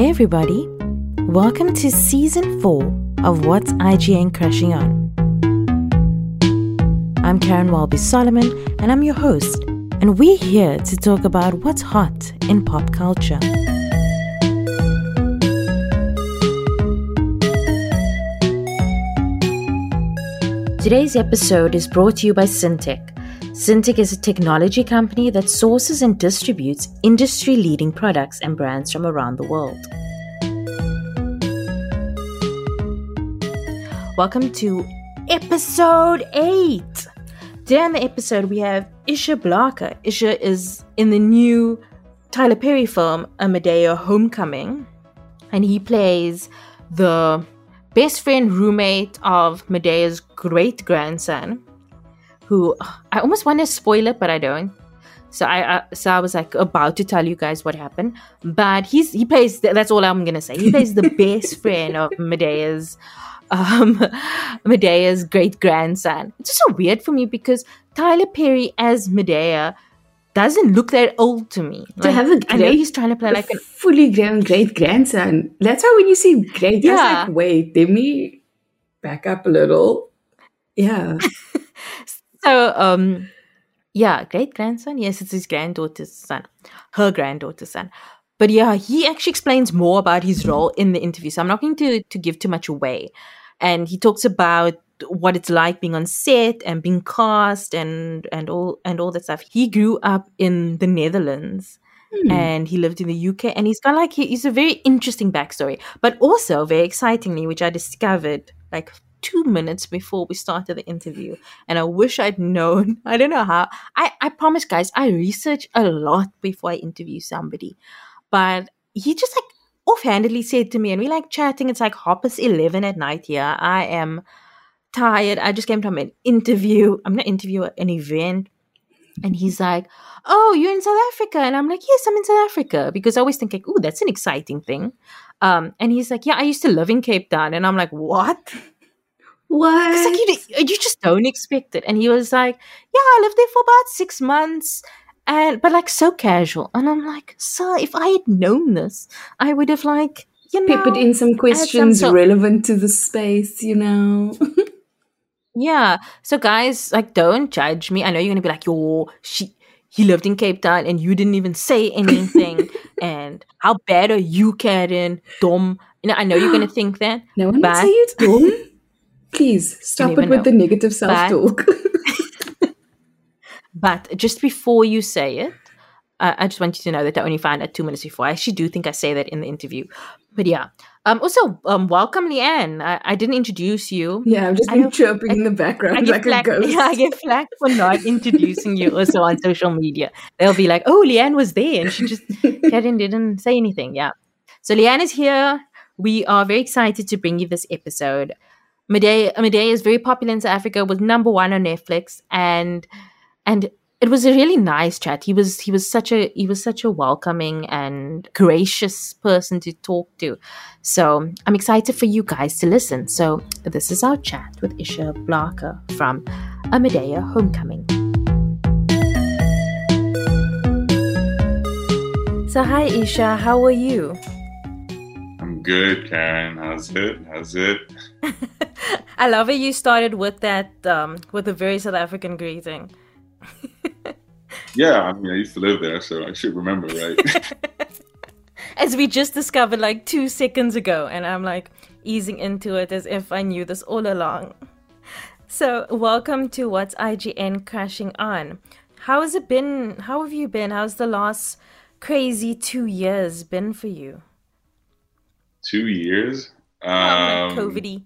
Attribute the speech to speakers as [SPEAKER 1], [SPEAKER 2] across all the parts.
[SPEAKER 1] Hey, everybody. Welcome to season four of What's IGN Crushing On. I'm Karen Walby Solomon, and I'm your host, and we're here to talk about what's hot in pop culture. Today's episode is brought to you by Syntech. Syntech is a technology company that sources and distributes industry leading products and brands from around the world. Welcome to episode 8. Today on the episode, we have Isha Blaaker. Isha is in the new Tyler Perry film, A Madea Homecoming, and he plays the best friend roommate of Madea's great grandson, who I almost want to spoil it, but I don't. So I, I so I was like about to tell you guys what happened, but he's he plays. That's all I'm gonna say. He plays the best friend of Madea's um Madea's great grandson. It's just so weird for me because Tyler Perry as Madea doesn't look that old to me.
[SPEAKER 2] To have a
[SPEAKER 1] I know he's trying to play like
[SPEAKER 2] a fully grown great grandson. That's why when you see great, yeah.
[SPEAKER 1] Yeah.
[SPEAKER 2] like, wait, let me back up a little. Yeah.
[SPEAKER 1] So, um, yeah, great grandson. Yes, it's his granddaughter's son, her granddaughter's son. But yeah, he actually explains more about his role in the interview. So I'm not going to to give too much away. And he talks about what it's like being on set and being cast and and all and all that stuff. He grew up in the Netherlands.
[SPEAKER 2] Hmm.
[SPEAKER 1] And he lived in the UK, and he's got like he, he's a very interesting backstory, but also very excitingly, which I discovered like two minutes before we started the interview and I wish I'd known. I don't know how. I, I promise, guys, I research a lot before I interview somebody. But he just like offhandedly said to me, and we like chatting. It's like past 11 at night here. I am tired. I just came from an interview. I'm not interview, an event. And he's like, Oh, you're in South Africa. And I'm like, Yes, I'm in South Africa. Because I always think, like, Oh, that's an exciting thing. Um, and he's like, Yeah, I used to live in Cape Town. And I'm like, What?
[SPEAKER 2] What?
[SPEAKER 1] It's like you, you just don't expect it. And he was like, "Yeah, I lived there for about six months, and but like so casual." And I'm like, "Sir, if I had known this, I would have like you know
[SPEAKER 2] Peppered in some questions
[SPEAKER 1] sort-
[SPEAKER 2] relevant to the space, you know.
[SPEAKER 1] yeah." So guys, like, don't judge me. I know you're gonna be like, "Yo, she." He lived in Cape Town and you didn't even say anything. and how bad are you, Karen? Dumb. You know, I know you're gonna think that.
[SPEAKER 2] no one
[SPEAKER 1] But-
[SPEAKER 2] say it's dumb. Please stop it with
[SPEAKER 1] know.
[SPEAKER 2] the negative self talk.
[SPEAKER 1] But just before you say it, uh, I just want you to know that I only found out two minutes before. I actually do think I say that in the interview. But yeah. Um, also, um, welcome, Leanne. I, I didn't introduce you.
[SPEAKER 2] yeah, I'm just
[SPEAKER 1] I
[SPEAKER 2] been chirping in the background like
[SPEAKER 1] flack,
[SPEAKER 2] a ghost.
[SPEAKER 1] yeah, I get flack for not introducing you also on social media. They'll be like, oh, Leanne was there and she just Karen didn't say anything. Yeah. So Leanne is here. We are very excited to bring you this episode. Madea, Madea is very popular in South Africa, was number one on Netflix, and and it was a really nice chat. He was he was such a he was such a welcoming and gracious person to talk to. So I'm excited for you guys to listen. So this is our chat with Isha Blaaker from A Madea Homecoming. So hi Isha, how are you?
[SPEAKER 3] I'm good, Karen. How's it? How's it?
[SPEAKER 1] I love it. You started with that um, with a very South African greeting.
[SPEAKER 3] Yeah, I mean, I used to live there, so I should remember, right?
[SPEAKER 1] as we just discovered like two seconds ago, and I'm like easing into it as if I knew this all along. So, welcome to What's IGN Crushing On. How has it been? How have you been? How's the last crazy two years been for you?
[SPEAKER 3] Two years.
[SPEAKER 1] Um,
[SPEAKER 3] Um,
[SPEAKER 1] COVID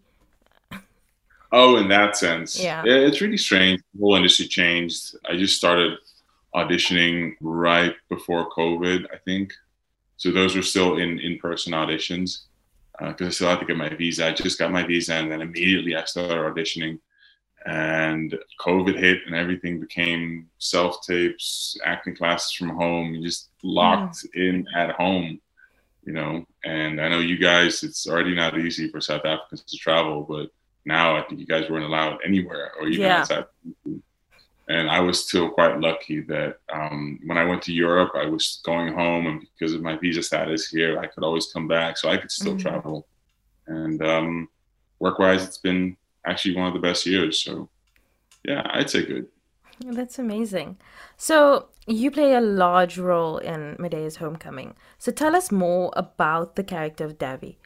[SPEAKER 3] Oh, in that sense.
[SPEAKER 1] Yeah.
[SPEAKER 3] It's really strange. The whole industry changed. I just started auditioning right before COVID, I think. So those were still in in person auditions uh, because I still had to get my visa. I just got my visa and then immediately I started auditioning. And COVID hit and everything became self tapes, acting classes from home, just locked mm. in at home, you know. And I know you guys, it's already not easy for South Africans to travel, but now I think you guys weren't allowed anywhere or even
[SPEAKER 1] Yeah.
[SPEAKER 3] outside. and I was still quite lucky that um, when I went to Europe, I was going home, and because of my visa status here, I could always come back, so I could still mm-hmm. travel. And um, work-wise, it's been actually one of the best years. So, yeah, I'd say good.
[SPEAKER 1] That's amazing. So you play a large role in Madea's homecoming. So tell us more about the character of Davy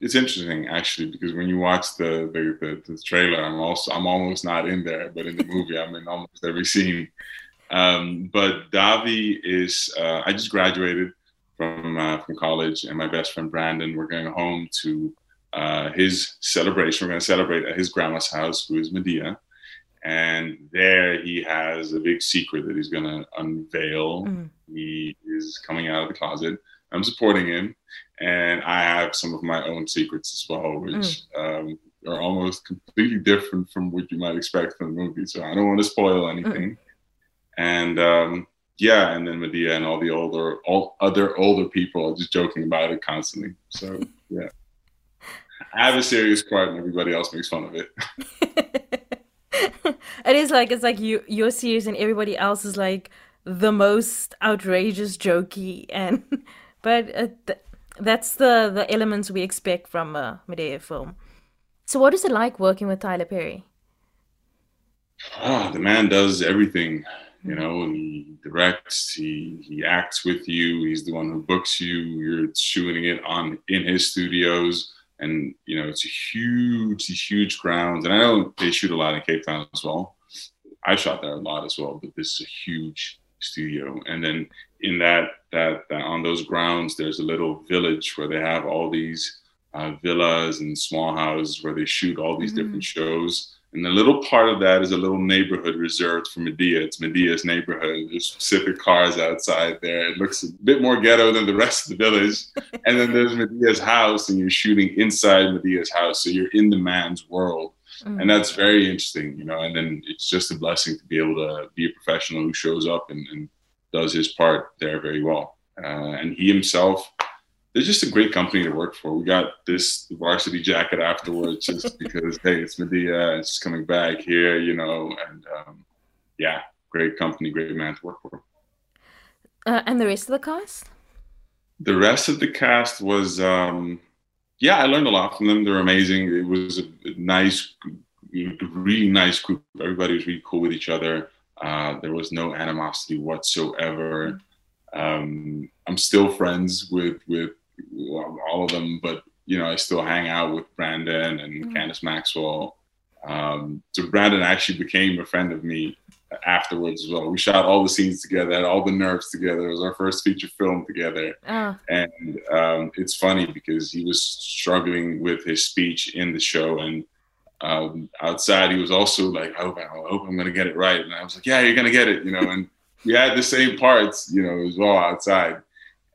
[SPEAKER 3] it's interesting actually because when you watch the, the the, the trailer, I'm also I'm almost not in there, but in the movie I'm in almost every scene. Um, but Davi is uh, I just graduated from uh, from college, and my best friend Brandon, we're going home to uh, his celebration. We're going to celebrate at his grandma's house, who is Madea, and there he has a big secret that he's going to unveil. Mm. He is coming out of the closet. I'm supporting him, I have some of my own secrets as well, which mm. um, are almost completely different from what you might expect from the movie. So I don't want to spoil anything. Mm. And um, yeah, and then Madea and all the older, all other older people are just joking about it constantly. So yeah, I have a serious part, and everybody else makes fun of it.
[SPEAKER 1] it is like it's like you you're serious, and everybody else is like the most outrageous, jokey, and but uh, th- that's the the elements we expect from a Madea film. So, what is it like working with Tyler Perry?
[SPEAKER 3] Ah, the man does everything. You know, he directs, he he acts with you. He's the one who books you. You're shooting it on in his studios, and you know it's a huge, huge grounds. And I know they shoot a lot in Cape Town as well. I shot there a lot as well, but this is a huge studio. And then in that, that, that on those grounds, there's a little village where they have all these uh, villas and small houses where they shoot all these mm-hmm. different shows. And the little part of that is a little neighborhood reserved for Madea. It's Madea's neighborhood. There's specific cars outside there. It looks a bit more ghetto than the rest of the village. and then there's Madea's house, and you're shooting inside Madea's house. So you're in the man's world. Mm-hmm. And that's very interesting, you know. And then it's just a blessing to be able to be a professional who shows up and, and does his part there very well. Uh, and he himself, they're just a great company to work for. We got this varsity jacket afterwards just because, hey, it's Madea, it's coming back here, you know. And um, yeah, great company, great man to work for.
[SPEAKER 1] Uh, and the rest of the cast?
[SPEAKER 3] The rest of the cast was. Um, yeah, I learned a lot from them. They're amazing. It was a nice, really nice group. Everybody was really cool with each other. Uh, there was no animosity whatsoever. Um, I'm still friends with with all of them, but you know, I still hang out with Brandon and mm-hmm. Candace Maxwell. Um, so Brandon actually became a friend of me afterwards as well. We shot all the scenes together, had all the nerves together. It was our first feature film together. Oh. And um, it's funny because he was struggling with his speech in the show. And um, outside, he was also like, I hope, I hope I'm going to get it right. And I was like, yeah, you're going to get it, you know. And we had the same parts, you know, as well outside.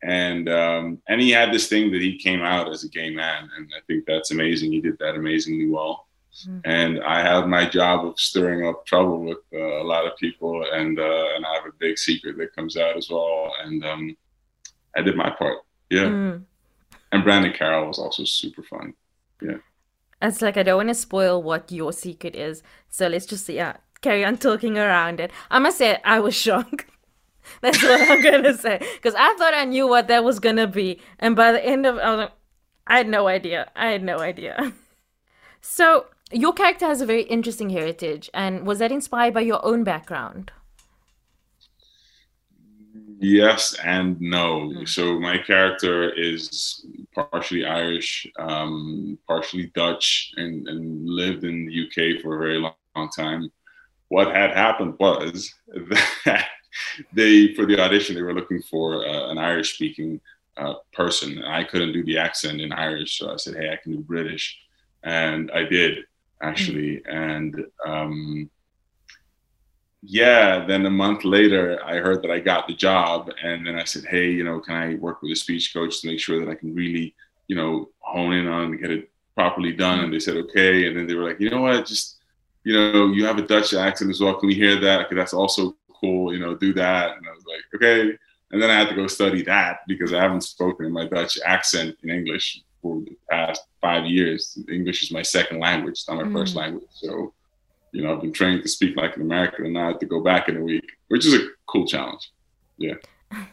[SPEAKER 3] And um, and he had this thing that he came out as a gay man, and I think that's amazing. He did that amazingly well. Mm-hmm. And I have my job of stirring up trouble with uh, a lot of people, and uh, and I have a big secret that comes out as well. And um, I did my part, yeah. Mm. And Brendan O'Carroll was also super fun, yeah.
[SPEAKER 1] It's like I don't want to spoil what your secret is, so let's just yeah carry on talking around it. I must say I was shocked. That's what I'm gonna say because I thought I knew what that was gonna be, and by the end of I was like, I had no idea. I had no idea. So your character has a very interesting heritage, and was that inspired by your own background?
[SPEAKER 3] Yes and no. Mm. So my character is partially Irish, um, partially Dutch, and, and, lived in the UK for a very long, long time. What had happened was that they, for the audition, they were looking for uh, an Irish-speaking uh, person, and I couldn't do the accent in Irish, so I said, "Hey, I can do British," and I did actually. Mm-hmm. And um, yeah, then a month later, I heard that I got the job. And then I said, hey, you know, can I work with a speech coach to make sure that I can really, you know, hone in on and get it properly done? And they said, okay. And then they were like, you know what, just, you know, you have a Dutch accent as well. Can we hear that? Because that's also cool, you know, do that. And I was like, okay. And then I had to go study that because I haven't spoken in my Dutch accent in English for the past five years. English is my second language, it's not my mm. first language. So you know, I've been trained to speak like an American, and now I have to go back in a week, which is a cool challenge. Yeah.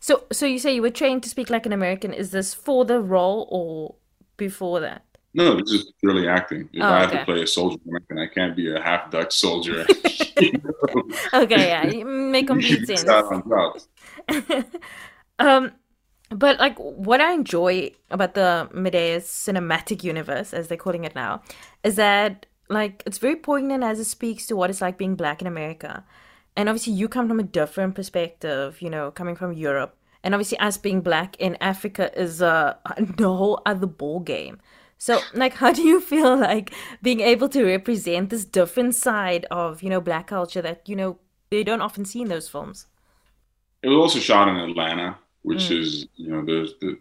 [SPEAKER 1] So, so you say you were trained to speak like an American. Is this for the role or before that?
[SPEAKER 3] No, this is purely acting. If
[SPEAKER 1] Oh,
[SPEAKER 3] I have
[SPEAKER 1] okay.
[SPEAKER 3] to play a soldier American, I can't be a half Dutch soldier.
[SPEAKER 1] Okay, yeah, make complete sense. Um, but like what I enjoy about the Madea's cinematic universe, as they're calling it now, is that like it's very poignant as it speaks to what it's like being black in America. And obviously you come from a different perspective, you know, coming from Europe. And obviously us being black in Africa is a, a whole other ball game. So like how do you feel like being able to represent this different side of, you know, black culture that, you know, they don't often see in those films?
[SPEAKER 3] It was also shot in Atlanta, which
[SPEAKER 1] Mm.
[SPEAKER 3] is you know there's the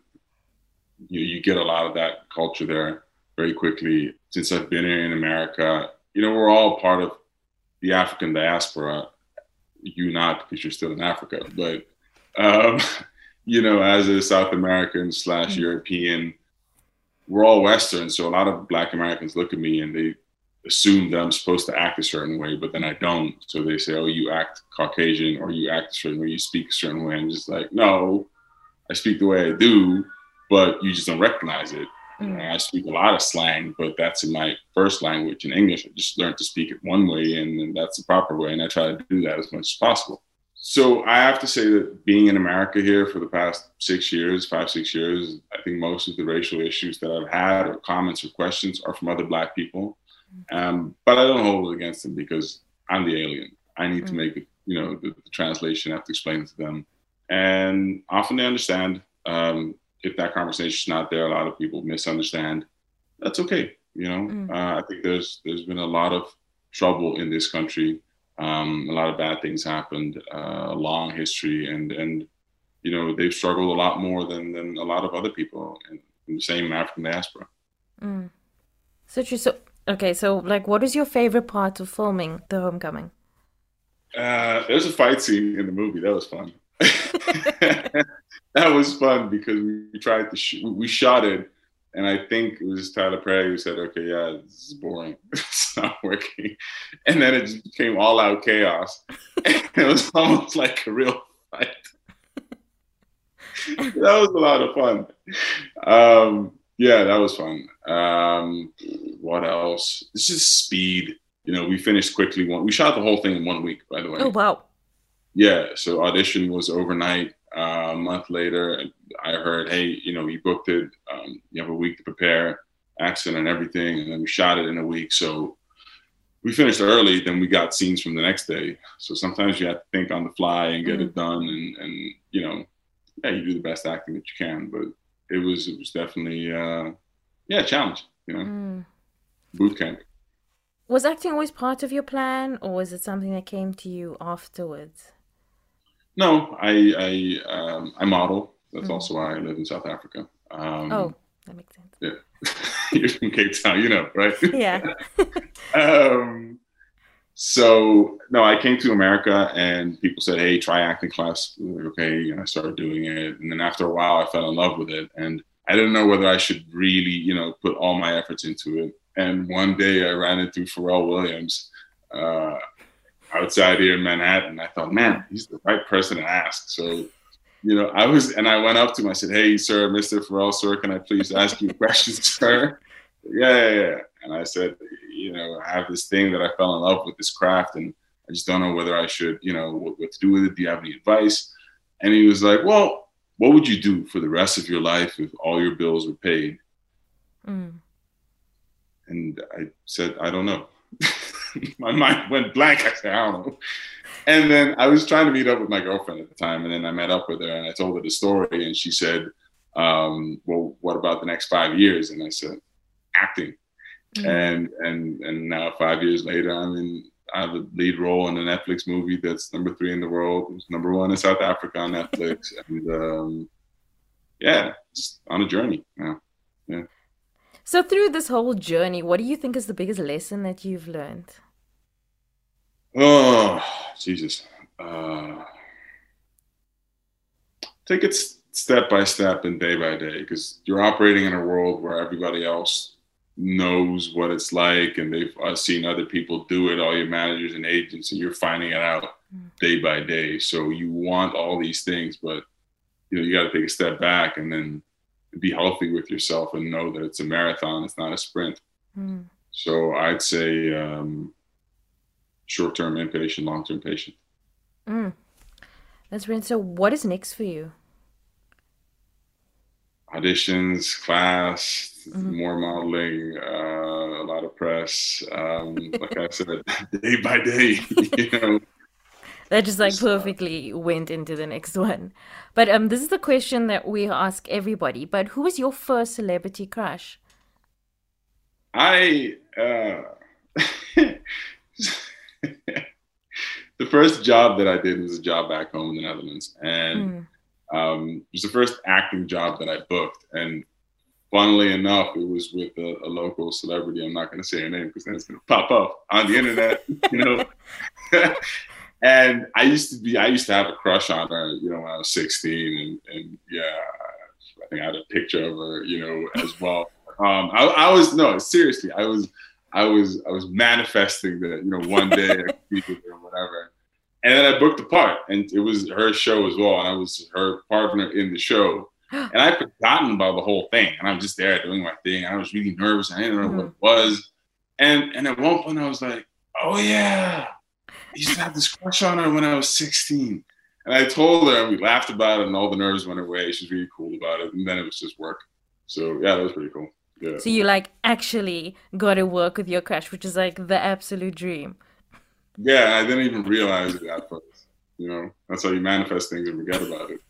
[SPEAKER 3] you you get a lot of that culture there very quickly. Since I've been here in America, you know we're all part of the African diaspora. You not because you're still in Africa, but um, you know as a South American slash
[SPEAKER 1] Mm.
[SPEAKER 3] European, we're all Western. So a lot of Black Americans look at me and they assume that I'm supposed to act a certain way, but then I don't. So they say, "Oh, you act Caucasian, or you act a certain way, you speak a certain way." I'm just like, no, I speak the way I do, but you just don't recognize it.
[SPEAKER 1] Mm.
[SPEAKER 3] I speak a lot of slang, but that's in my first language in English. I just learned to speak it one way, and, and that's the proper way, and I try to do that as much as possible. So I have to say that being in America here for the past six years, five, six years, I think most of the racial issues that I've had or comments or questions are from other black people. Um, but I don't hold it against them because I'm the alien. I need to
[SPEAKER 1] Mm.
[SPEAKER 3] make it, you know, the, the translation, I have to explain it to them. And often they understand. Um, if that conversation is not there, a lot of people misunderstand. That's okay. You know,
[SPEAKER 1] Mm.
[SPEAKER 3] uh, I think there's there's been a lot of trouble in this country. Um, a lot of bad things happened, uh, a long history, and and you know they've struggled a lot more than than a lot of other people in, in the same African diaspora.
[SPEAKER 1] Mm. So true. So okay. So like, what is your favorite part of filming The Homecoming?
[SPEAKER 3] Uh, there's a fight scene in the movie that was fun. that was fun because we tried to sh- we shot it, and I think it was Tyler Perry who said, "Okay, yeah, this is boring. it's not working," and then it just became all out chaos. it was almost like a real fight. that was a lot of fun. Um, yeah, that was fun. Um, what else? It's just speed. You know, we finished quickly. One, we shot the whole thing in one week, by the way.
[SPEAKER 1] Oh wow.
[SPEAKER 3] Yeah, so audition was overnight. Uh, a month later, I heard, hey, you know, you booked it. Um, you have a week to prepare, accent and everything, and then we shot it in a week. So we finished early. Then we got scenes from the next day. So sometimes you have to think on the fly and get it done, and and you know, yeah, you do the best acting that you can. But it was it was definitely uh, yeah, a challenge. You know,
[SPEAKER 1] Mm.
[SPEAKER 3] boot camp.
[SPEAKER 1] Was acting always part of your plan, or was it something that came to you afterwards?
[SPEAKER 3] No, I I um, I model. That's
[SPEAKER 1] Mhm.
[SPEAKER 3] also why I live in South Africa. Um,
[SPEAKER 1] Oh, that makes sense.
[SPEAKER 3] Yeah, you're from Cape Town, you know, right?
[SPEAKER 1] Yeah.
[SPEAKER 3] um, so no, I came to America and people said, "Hey, try acting class." Like, okay, and I started doing it, and then after a while, I fell in love with it, and I didn't know whether I should really, you know, put all my efforts into it. And one day, I ran into Pharrell Williams uh, outside here in Manhattan. I thought, man, he's the right person to ask. So you know, I was, and I went up to him. I said, "Hey, sir, Mr. Pharrell, sir, can I please ask you a question, sir?" Yeah, yeah, yeah. And I said, you know, I have this thing that I fell in love with this craft, and I just don't know whether I should, you know, what, what to do with it. Do you have any advice? And he was like, "Well, what would you do for the rest of your life if all your bills were paid?"
[SPEAKER 1] Mm.
[SPEAKER 3] And I said, "I don't know." My mind went blank. I said, "I don't know." And then I was trying to meet up with my girlfriend at the time, and then I met up with her and I told her the story, and she said, um, "Well, what about the next five years?" And I said, "Acting."
[SPEAKER 1] Mm.
[SPEAKER 3] And and and now five years later, I'm in. I have a lead role in a Netflix movie that's number three in the world. It's number one in South Africa on Netflix, and um, yeah, just on a journey now.
[SPEAKER 1] So through this whole journey, what do you think is the biggest lesson that you've learned?
[SPEAKER 3] Oh, Jesus. Uh, take it step by step and day by day because you're operating in a world where everybody else knows what it's like and they've uh, seen other people do it, all your managers and agents, and you're finding it out day by day. So you want all these things, but you know, you got to take a step back and then be healthy with yourself and know that it's a marathon, it's not a sprint.
[SPEAKER 1] Mm.
[SPEAKER 3] So I'd say um, short term impatient, long term patient.
[SPEAKER 1] Mm. That's brilliant. So, what is next for you?
[SPEAKER 3] Auditions, class, mm-hmm. more modeling, uh, a lot of press. Um, like I said, day by day, you know.
[SPEAKER 1] That just like perfectly went into the next one. But um, this is the question that we ask everybody. But who was your first celebrity crush?
[SPEAKER 3] I uh, the first job that I did was a job back home in the Netherlands, and mm. um, it was the first acting job that I booked. And funnily enough, it was with a, a local celebrity. I'm not going to say her name because then it's going to pop up on the internet, you know. and I used to be, I used to have a crush on her, you know, when I was 16, and, and yeah, I think I had a picture of her, you know, as well. Um, I, I was no, seriously, I was I was I was manifesting that you know one day I could be with her or whatever. And then I booked the part, and it was her show as well, and I was her partner in the show. And I'd forgotten about the whole thing, and I'm just there doing my thing. And I was really nervous. I didn't know mm-hmm. what it was. And and at one point I was like, "Oh yeah, I used to have this crush on her when I was 16." And I told her, and we laughed about it, and all the nerves went away. She's really cool about it. And then it was just work. So yeah, that was pretty cool. Yeah.
[SPEAKER 1] So you like actually got to work with your crush, which is like the absolute dream.
[SPEAKER 3] Yeah, I didn't even realize it at first. You know, that's how you manifest things and forget about it.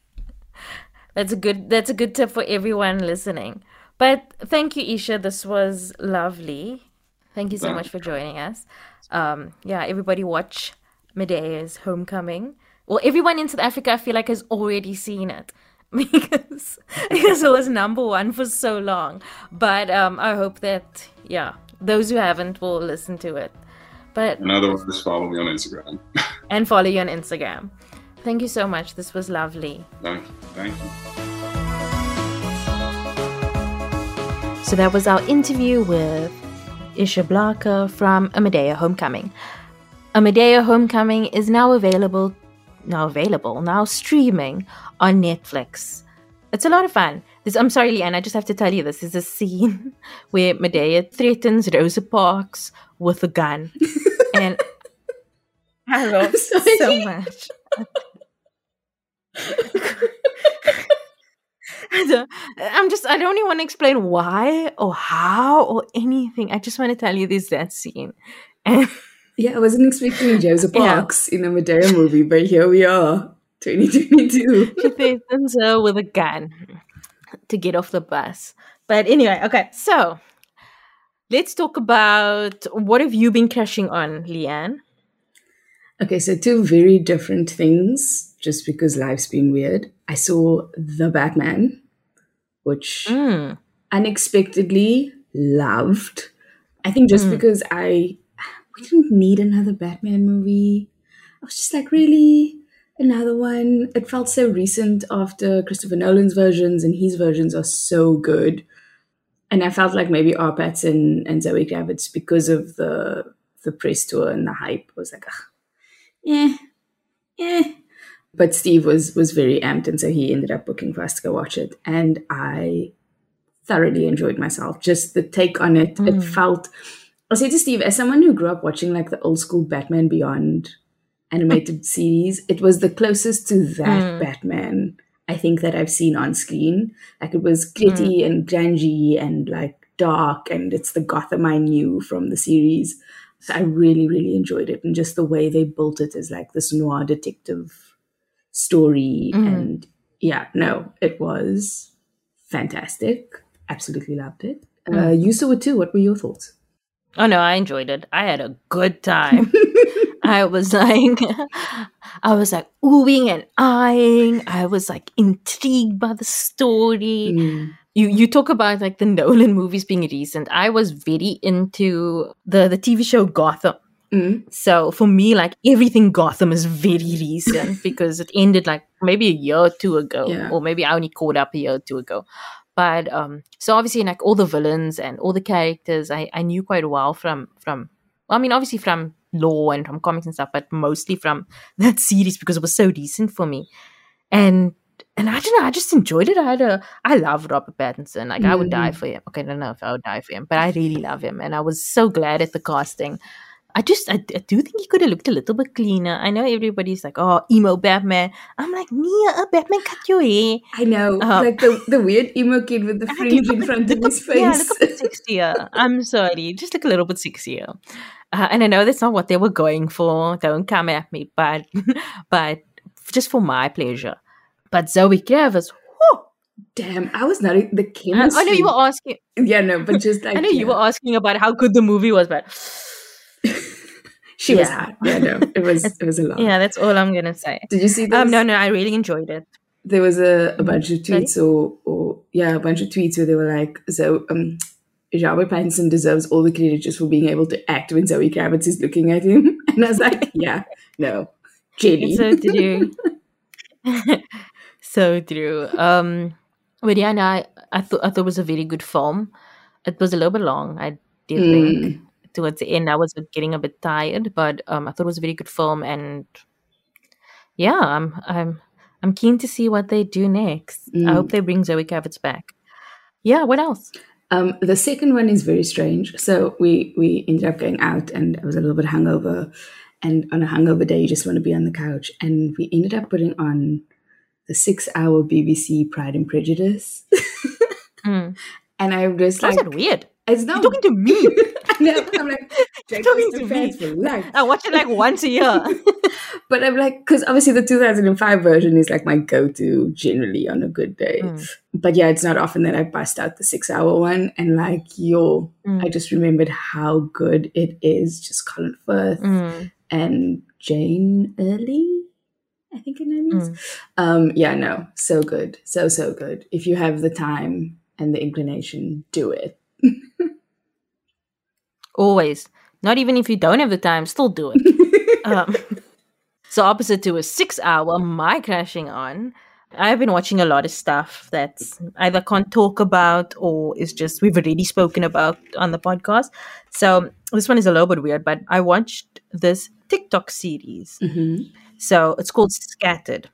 [SPEAKER 1] That's a good. That's a good tip for everyone listening. But thank you, Isha. This was lovely. Thank you so much for joining us. Um, yeah, everybody watch Madea's Homecoming. Well, everyone in South Africa, I feel like, has already seen it. because because it was number one for so long. But um, I hope that yeah, those who haven't will listen to it. But
[SPEAKER 3] in other words, follow me on Instagram
[SPEAKER 1] and follow you on Instagram. Thank you so much. This was lovely.
[SPEAKER 3] Thank you. Thank you.
[SPEAKER 1] So that was our interview with Isha Blaaker from A Madea Homecoming. A Madea Homecoming is now available now available, now streaming on Netflix. It's a lot of fun. This, I'm sorry, Leanne, I just have to tell you this. There's a scene where Madea threatens Rosa Parks with a gun. and I love so much. I'm just, I don't even want to explain why or how or anything. I just want to tell you there's that scene. And
[SPEAKER 2] yeah, I wasn't expecting Joseph Parks yeah. in a Madea movie, but here we are, 2022.
[SPEAKER 1] she threatens her with a gun to get off the bus. But anyway, okay, so let's talk about what have you been crushing on, Leanne?
[SPEAKER 2] Okay, so two very different things, just because life's been weird. I saw The Batman, which mm. unexpectedly loved. I think just mm. because I we didn't need another Batman movie. I was just like, really? Another one? It felt so recent after Christopher Nolan's versions, and his versions are so good. And I felt like maybe R. Patton and Zoe Kravitz, because of the the press tour and the hype, was like, yeah, yeah. But Steve was was very amped, and so he ended up booking for us to go watch it, and I thoroughly enjoyed myself. Just the take on it, mm. it felt I'll say to Steve, as someone who grew up watching like the old school Batman Beyond animated series, it was the closest to that mm. Batman I think that I've seen on screen. Like it was gritty mm. and grungy and like dark, and it's the Gotham I knew from the series. So I really, really enjoyed it, and just the way they built it as like this noir detective story. Mm. And yeah, no, it was fantastic. Absolutely loved it. Uh, you saw it too. What were your thoughts?
[SPEAKER 1] Oh no, I enjoyed it. I had a good time. I was like, I was like oohing and eyeing. I was like intrigued by the story. Mm. You you talk about like the Nolan movies being recent. I was very into the the TV show Gotham. Mm. So for me, like everything Gotham is very recent because it ended like maybe a year or two ago, yeah. or maybe I only caught up a year or two ago. But um, so obviously, like all the villains and all the characters, I, I knew quite well from from. Well, I mean, obviously from law and from comics and stuff, but mostly from that series because it was so decent for me. And and I don't know, I just enjoyed it. I had a, I love Robert Pattinson. Like mm. I would die mm. for him. Okay, I don't know if I would die for him, but I really love him, and I was so glad at the casting. I just, I, I do think he could have looked a little bit cleaner. I know everybody's like, oh, emo Batman. I'm like, Nia, a Batman cut your hair.
[SPEAKER 2] I know, uh, like the, the weird emo kid with the fringe in front of his face.
[SPEAKER 1] Yeah, look a bit sexier. I'm sorry, just look a little bit sexier. Uh, and I know that's not what they were going for. Don't come at me, but, but just for my pleasure. But Zoe Kravitz,
[SPEAKER 2] Damn, I was not the chemistry.
[SPEAKER 1] I, I know you were asking.
[SPEAKER 2] Yeah, no, but just like
[SPEAKER 1] I know
[SPEAKER 2] yeah.
[SPEAKER 1] you were asking about how good the movie was, but
[SPEAKER 2] she yeah. was hot. Yeah, no, it was it was a lot.
[SPEAKER 1] Yeah, that's all I'm gonna say.
[SPEAKER 2] Did you see this?
[SPEAKER 1] Um, no, no, I really enjoyed it.
[SPEAKER 2] There was a, a bunch of tweets or, or yeah, a bunch of tweets where they were like, so um Robert Pattinson deserves all the credit just for being able to act when Zoe Kravitz is looking at him. And I was like, yeah, no. Jenny.
[SPEAKER 1] So did you so true. Um but yeah, no, I, I thought I thought it was a very good film. It was a little bit long, I did mm. think towards the end I was getting a bit tired, but um, I thought it was a very good film, and yeah, I'm I'm I'm keen to see what they do next. Mm. I hope they bring Zoe Kravitz back. Yeah, what else?
[SPEAKER 2] Um, the second one is very strange. So we we ended up going out, and I was a little bit hungover. And on a hungover day, you just want to be on the couch, and we ended up putting on the six-hour BBC Pride and Prejudice. mm. And I'm just
[SPEAKER 1] How's
[SPEAKER 2] like,
[SPEAKER 1] weird?
[SPEAKER 2] It's not
[SPEAKER 1] You're talking to me.
[SPEAKER 2] I'm like,
[SPEAKER 1] talking to me. For life. I watch it like once a year.
[SPEAKER 2] but I'm like, because obviously the 2005 version is like my go-to generally on a good day. Mm. But yeah, it's not often that I bust out the six-hour one. And like, yo, mm. I just remembered how good it is. Just Colin Firth mm. and Jane Early. I think her name is. Mm. Um, yeah, no, so good, so so good. If you have the time and the inclination, do it.
[SPEAKER 1] Always. Not even if you don't have the time, still do it. um, so opposite to a six hour, my crushing on. I've been watching a lot of stuff that's either can't talk about or is just we've already spoken about on the podcast. So this one is a little bit weird, but I watched this TikTok series. Mm-hmm. So it's called Scattered.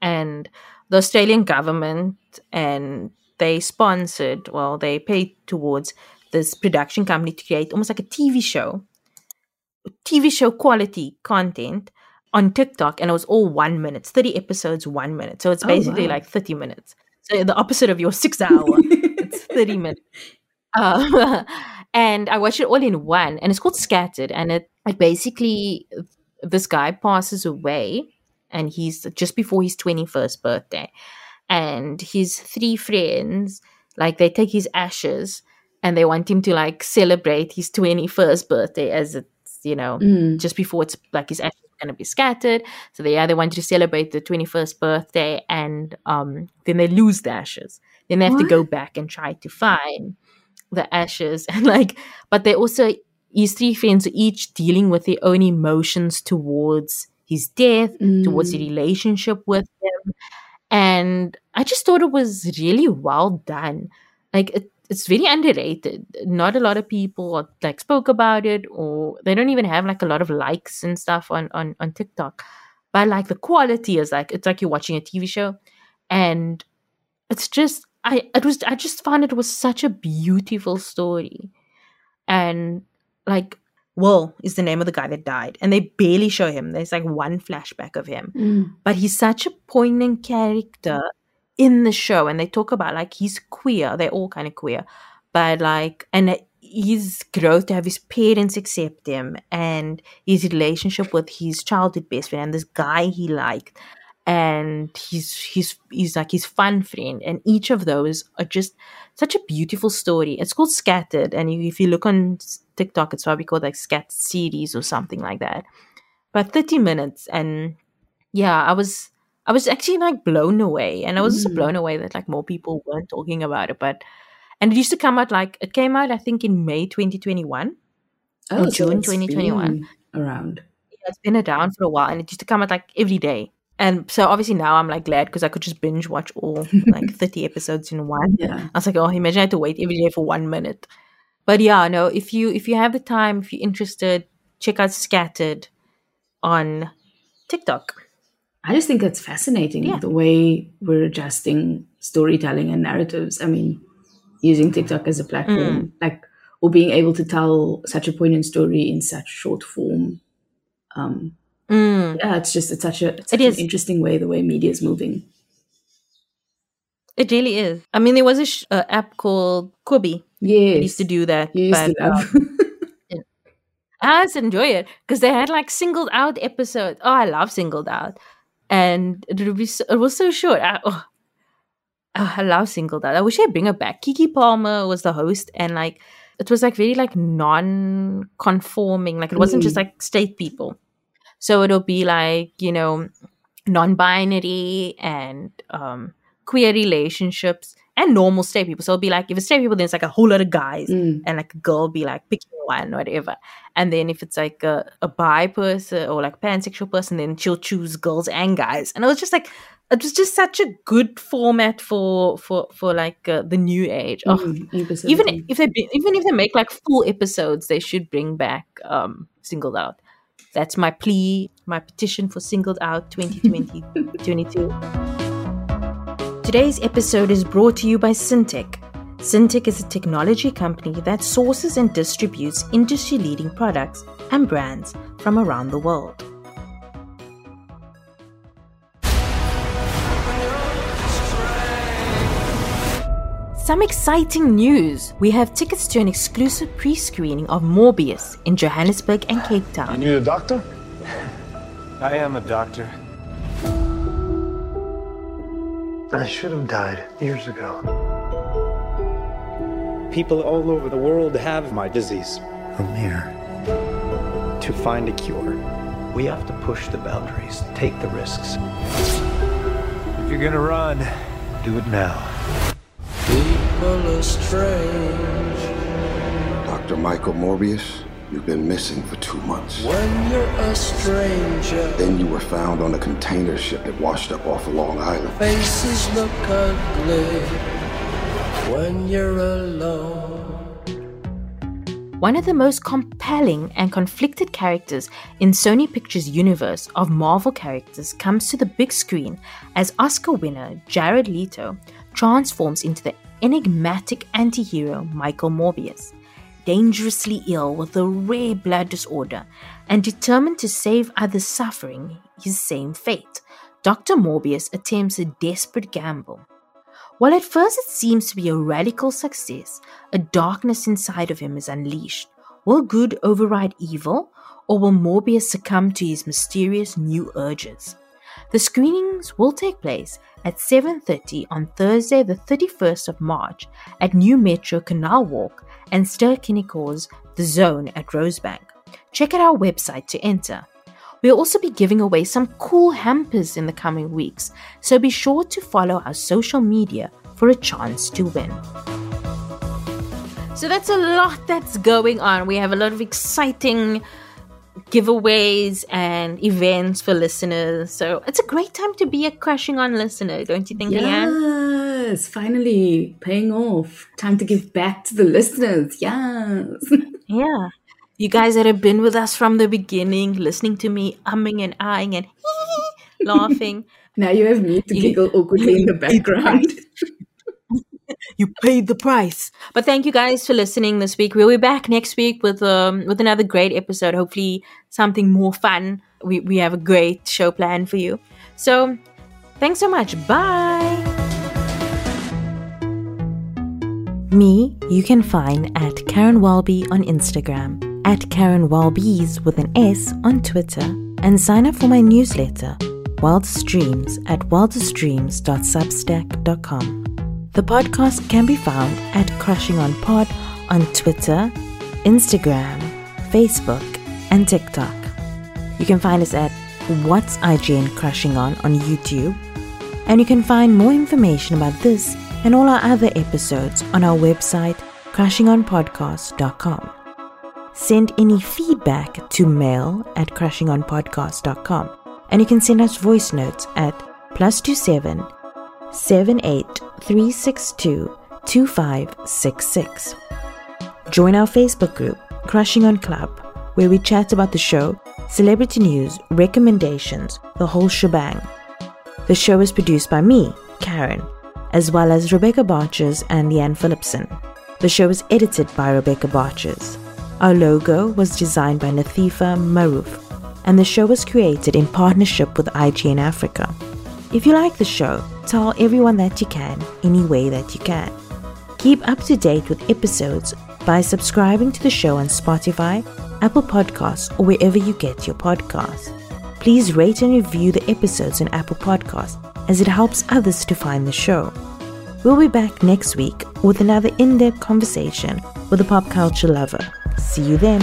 [SPEAKER 1] And the Australian government and they sponsored, well, they paid towards this production company to create almost like a TV show, TV show quality content on TikTok, and it was all one minute, 30 episodes, one minute. So it's oh, basically oh, wow. like 30 minutes. So the opposite of your six hour, it's 30 minutes. Uh, and I watched it all in one, and it's called Scattered, and it, it basically, this guy passes away, and he's just before his 21st birthday and his three friends like they take his ashes and they want him to like celebrate his 21st birthday as it's you know mm. just before it's like his ashes are going to be scattered so they either want to celebrate the 21st birthday and um then they lose the ashes then they have what? to go back and try to find the ashes and like but they also his three friends are each dealing with their own emotions towards his death mm. towards the relationship with him and I just thought it was really well done. Like it, it's very underrated. Not a lot of people like spoke about it, or they don't even have like a lot of likes and stuff on on on TikTok. But like the quality is like it's like you're watching a TV show, and it's just I it was I just found it was such a beautiful story, and like Will is the name of the guy that died, and they barely show him. There's like one flashback of him, mm. but he's such a poignant character in the show. And they talk about like he's queer. They're all kind of queer, but like and his growth to have his parents accept him, and his relationship with his childhood best friend and this guy he liked, and he's he's he's like his fun friend, and each of those are just such a beautiful story. It's called Scattered, and if you look on TikTok, it's probably called like Scat Series or something like that. But 30 minutes, and yeah, I was I was actually like blown away, and I was mm. also blown away that like more people weren't talking about it. But and it used to come out like it came out I think in May 2021
[SPEAKER 2] oh, or June 2021 around.
[SPEAKER 1] Yeah, it's been around for a while, and it used to come out like every day. And so obviously now I'm like glad because I could just binge watch all like 30 episodes in one.
[SPEAKER 2] Yeah.
[SPEAKER 1] I was like, oh, imagine I had to wait every day for one minute. But yeah, no, if you if you have the time, if you're interested, check out Scattered on TikTok.
[SPEAKER 2] I just think that's fascinating
[SPEAKER 1] Yeah.
[SPEAKER 2] the way we're adjusting storytelling and narratives. I mean, using TikTok as a platform,
[SPEAKER 1] Mm.
[SPEAKER 2] like, or being able to tell such a poignant story in such short form. Um,
[SPEAKER 1] Mm,
[SPEAKER 2] yeah, it's just it's such a it's such
[SPEAKER 1] It
[SPEAKER 2] an
[SPEAKER 1] is.
[SPEAKER 2] interesting way the way media is moving.
[SPEAKER 1] It really is. I mean, there was a sh- uh, app called Quibi
[SPEAKER 2] Yes,
[SPEAKER 1] used to do that.
[SPEAKER 2] Used
[SPEAKER 1] but, um, I just enjoy it because they had like singled out episodes. Oh, I love singled out, and it would be so, it was so short. I, oh, oh, I love singled out. I wish I'd bring her back. Keke Palmer was the host, and like it was like very like non-conforming. Like it wasn't just
[SPEAKER 2] Mm.
[SPEAKER 1] like straight people. So it'll be like you know non-binary and um queer relationships and normal straight people. So it'll be like if it's straight people, then it's like a whole lot of guys
[SPEAKER 2] Mm.
[SPEAKER 1] and like a girl be like picking one or whatever. And then if it's like a, a bi person or like pansexual person then she'll choose girls and guys. And it was just like it was just such a good format for for for like uh, the new age. Oh,
[SPEAKER 2] Mm,
[SPEAKER 1] even if they be, even if they make like full episodes they should bring back um singled out. That's my plea my petition for singled out 2020 22 Today's episode is brought to you by Syntech. Syntech is a technology company that sources and distributes industry leading products and brands from around the world. Some exciting news. We have tickets to an exclusive pre screening of Morbius in Johannesburg and Cape Town.
[SPEAKER 4] You
[SPEAKER 1] Town.
[SPEAKER 4] need a doctor?
[SPEAKER 5] I am a doctor.
[SPEAKER 4] I should have died years ago.
[SPEAKER 5] People all over the world have my disease.
[SPEAKER 4] I'm here.
[SPEAKER 5] To find a cure, we have to push the boundaries, take the risks. If you're gonna run, do it now.
[SPEAKER 6] People are strange
[SPEAKER 7] Dr. Michael Morbius, you've been missing for two months.
[SPEAKER 6] when you're a stranger.
[SPEAKER 7] Then you were found on a container ship that washed up off of Long Island.
[SPEAKER 6] Faces look ugly when you're alone.
[SPEAKER 1] One of the most compelling and conflicted characters in Sony Pictures' universe of Marvel characters comes to the big screen as Oscar winner Jared Leto transforms into the enigmatic anti-hero Michael Morbius. Dangerously ill with a rare blood disorder and determined to save others suffering his same fate, Dr. Morbius attempts a desperate gamble. While at first it seems to be a radical success, a darkness inside of him is unleashed. Will good override evil, or will Morbius succumb to his mysterious new urges? The screenings will take place at 7:30 on Thursday, the 31st of March, at Nu Metro Canal Walk and Ster-Kinekors The Zone at Rosebank. Check out our website to enter. We'll also be giving away some cool hampers in the coming weeks, so be sure to follow our social media for a chance to win. So that's a lot that's going on. We have a lot of exciting giveaways and events for listeners. So it's a great time to be a Crushing On listener, don't you think, Leanne?
[SPEAKER 2] Yes, finally paying off. Time to give back to the listeners. Yes.
[SPEAKER 1] Yeah. You guys that have been with us from the beginning, listening to me umming and eyeing and laughing.
[SPEAKER 2] now you have me to
[SPEAKER 1] You-
[SPEAKER 2] giggle awkwardly in the background.
[SPEAKER 1] You paid the price. But thank you guys for listening this week. We'll be back next week with um with another great episode. Hopefully something more fun. We we have a great show planned for you. So thanks so much. Bye. Me, you can find at Karen Walby on Instagram, at Karen Welby's with an S on Twitter, and sign up for my newsletter, Wildest Dreams, at wildestdreams.substack.com. The podcast can be found at Crushing on Pod on Twitter, Instagram, Facebook, and TikTok. You can find us at What's IGN Crushing On on YouTube, and you can find more information about this and all our other episodes on our website, crushingonpodcast.com. Send any feedback to mail at crushingonpodcast.com and you can send us voice notes at plus two seven seven eight three six two two five six six. Join our Facebook group, Crushing on Club, where we chat about the show, celebrity news, recommendations, the whole shebang. The show is produced by me, Karen, as well as Rebecca Barches and Leanne Phillipson. The show is edited by Rebecca Barches. Our logo was designed by Nathifa Maruf, and the show was created in partnership with IGN Africa. If you like the show, tell everyone that you can, any way that you can. Keep up to date with episodes by subscribing to the show on Spotify, Apple Podcasts, or wherever you get your podcasts. Please rate and review the episodes on Apple Podcasts as it helps others to find the show. We'll be back next week with another in depth conversation with a pop culture lover. See you then.